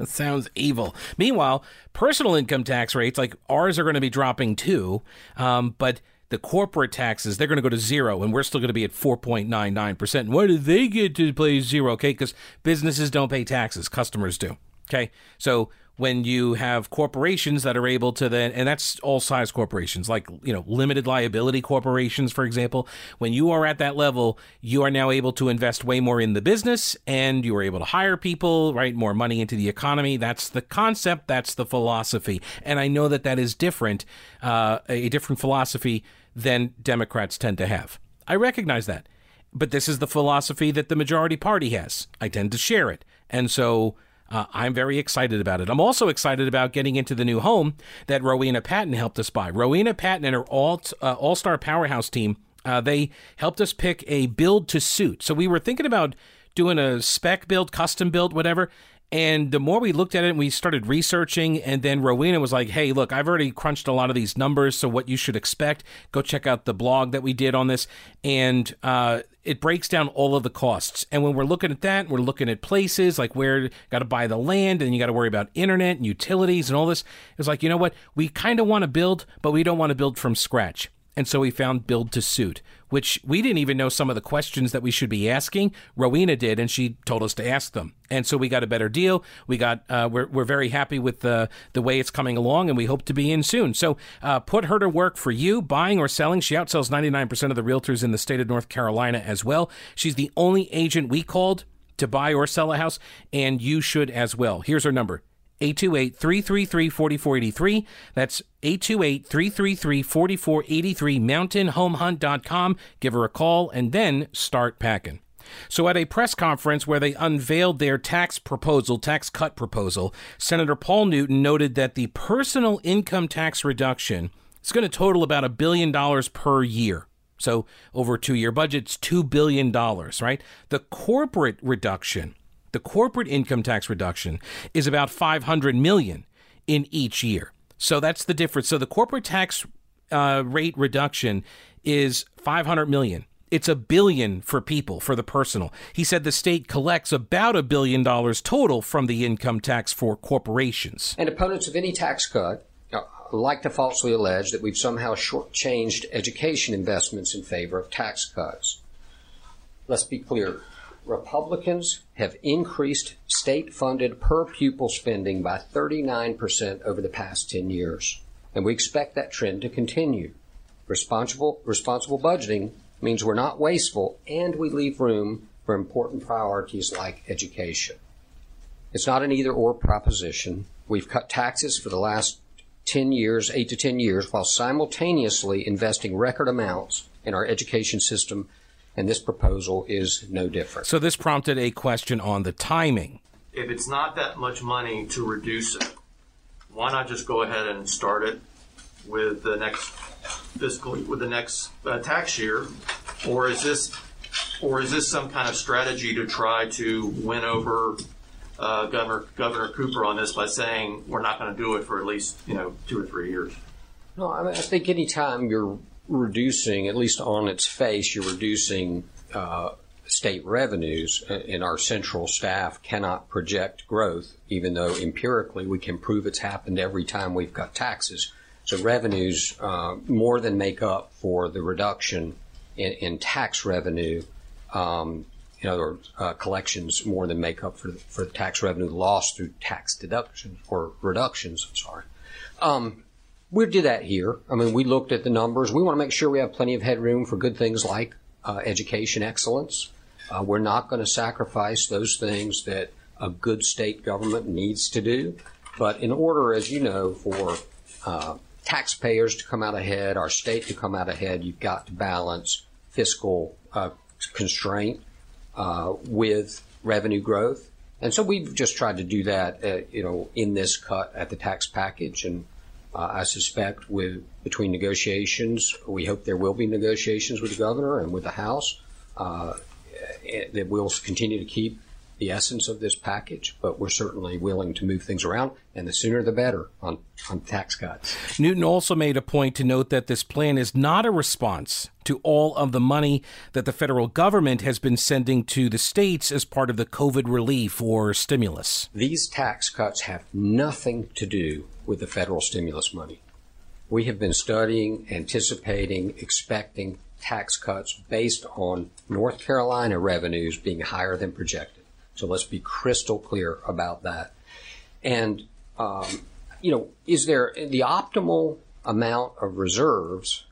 it sounds evil. Meanwhile, personal income tax rates like ours are going to be dropping too, um, but the corporate taxes they're going to go to zero, and we're still going to be at four point nine nine percent. Why do they get to pay zero? Okay, because businesses don't pay taxes, customers do. Okay, so when you have corporations that are able to then and that's all size corporations like you know limited liability corporations for example. When you are at that level you are now able to invest way more in the business and you are able to hire people right? More money into the economy. That's the concept. That's the philosophy. And i know that that is different uh, a different philosophy than democrats tend to have. I recognize that. But this is the philosophy that the majority party has. I tend to share it. And so uh, I'm very excited about it. I'm also excited about getting into the new home that Rowena Patton helped us buy. Rowena Patton and her all uh, all star powerhouse team. Uh, they helped us pick a build to suit. So we were thinking about doing a spec build, custom build, whatever. And the more we looked at it and we started researching, and then Rowena was like, hey, look, I've already crunched a lot of these numbers. So, what you should expect, go check out the blog that we did on this. And uh, it breaks down all of the costs. And when we're looking at that, we're looking at places like where you got to buy the land and you got to worry about internet and utilities and all this. It's like, you know what? We kind of want to build, but we don't want to build from scratch. And so we found Build to Suit, which we didn't even know some of the questions that we should be asking. Rowena did, and she told us to ask them. And so we got a better deal. We got uh, we're we're very happy with the the way it's coming along, and we hope to be in soon. So uh, put her to work for you, buying or selling. She outsells 99% of the realtors in the state of North Carolina as well. She's the only agent we called to buy or sell a house, and you should as well. Here's her number 828 333 4483. That's 828 333 4483, mountainhomehunt.com. Give her a call and then start packing. So, at a press conference where they unveiled their tax proposal, tax cut proposal, Senator Paul Newton noted that the personal income tax reduction is going to total about a billion dollars per year. So, over two year budget, it's $2 billion, right? The corporate reduction the corporate income tax reduction is about 500 million in each year. So that's the difference. So the corporate tax uh, rate reduction is 500 million. It's a billion for people for the personal. He said the state collects about a billion dollars total from the income tax for corporations. And opponents of any tax cut uh, like to falsely allege that we've somehow shortchanged education investments in favor of tax cuts. Let's be clear. Republicans have increased state funded per pupil spending by 39% over the past 10 years. and we expect that trend to continue. Responsible, responsible budgeting means we're not wasteful and we leave room for important priorities like education. It's not an either or proposition. We've cut taxes for the last 10 years, 8 to 10 years, while simultaneously investing record amounts in our education system, and this proposal is no different. So this prompted a question on the timing. If it's not that much money to reduce it, why not just go ahead and start it with the next fiscal with the next uh, tax year, or is this or is this some kind of strategy to try to win over uh, Governor Governor Cooper on this by saying we're not going to do it for at least you know two or three years? No, I, mean, I think anytime you're reducing, at least on its face, you're reducing uh, state revenues, uh, and our central staff cannot project growth, even though empirically we can prove it's happened every time we've cut taxes. So revenues uh, more than make up for the reduction in, in tax revenue. Um, in other words, uh, collections more than make up for for the tax revenue lost through tax deductions or reductions. I'm sorry. Um, we do that here. I mean, we looked at the numbers. We want to make sure we have plenty of headroom for good things like uh, education excellence. Uh, we're not going to sacrifice those things that a good state government needs to do. But in order, as you know, for uh, taxpayers to come out ahead, our state to come out ahead, you've got to balance fiscal uh, constraint uh, with revenue growth. And so we've just tried to do that, uh, you know, in this cut at the tax package. And uh, I suspect with between negotiations, we hope there will be negotiations with the governor and with the House uh, eh, that we'll continue to keep the essence of this package, but we're certainly willing to move things around, and the sooner the better on, on tax cuts. Newton also made a point to note that this plan is not a response to all of the money that the federal government has been sending to the states as part of the COVID relief or stimulus. These tax cuts have nothing to do with the federal stimulus money. We have been studying, anticipating, expecting tax cuts based on North Carolina revenues being higher than projected. So let's be crystal clear about that. And, um, you know, is there the optimal amount of reserves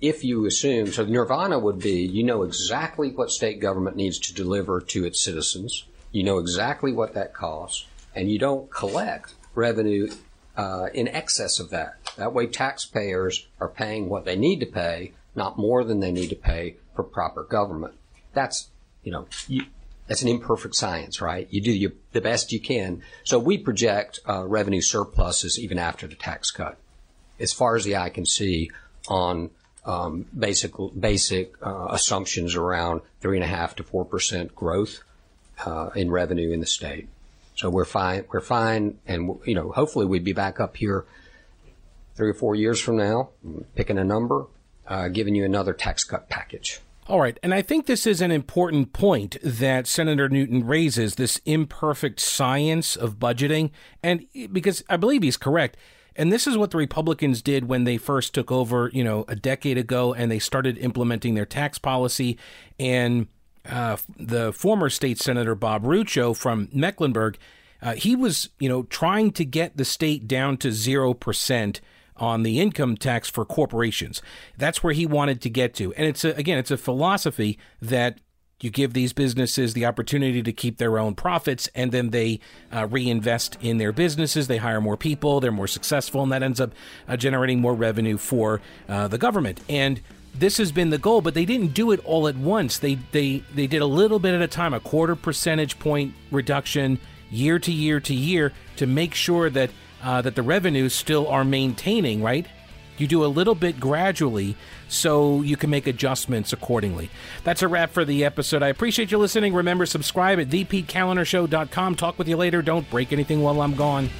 if you assume, so nirvana would be you know exactly what state government needs to deliver to its citizens, you know exactly what that costs, and you don't collect revenue uh, in excess of that. That way, taxpayers are paying what they need to pay, not more than they need to pay for proper government. That's, you know, you, that's an imperfect science, right? You do your, the best you can. So we project uh, revenue surpluses even after the tax cut, as far as the eye can see, on um, basic basic uh, assumptions around three and a half to four percent growth uh, in revenue in the state. So we're fine. We're fine, and you know, hopefully, we'd be back up here three or four years from now, picking a number, uh, giving you another tax cut package. All right. And I think this is an important point that Senator Newton raises this imperfect science of budgeting. And because I believe he's correct. And this is what the Republicans did when they first took over, you know, a decade ago and they started implementing their tax policy. And uh, the former state senator Bob Rucho from Mecklenburg, uh, he was, you know, trying to get the state down to 0% on the income tax for corporations. That's where he wanted to get to. And it's a, again, it's a philosophy that you give these businesses the opportunity to keep their own profits and then they uh, reinvest in their businesses they hire more people they're more successful and that ends up uh, generating more revenue for uh, the government and this has been the goal but they didn't do it all at once they they they did a little bit at a time a quarter percentage point reduction year to year to year to make sure that uh, that the revenues still are maintaining, right? You do a little bit gradually so you can make adjustments accordingly. That's a wrap for the episode. I appreciate you listening. Remember, subscribe at thepetekalinershow.com. Talk with you later. Don't break anything while I'm gone.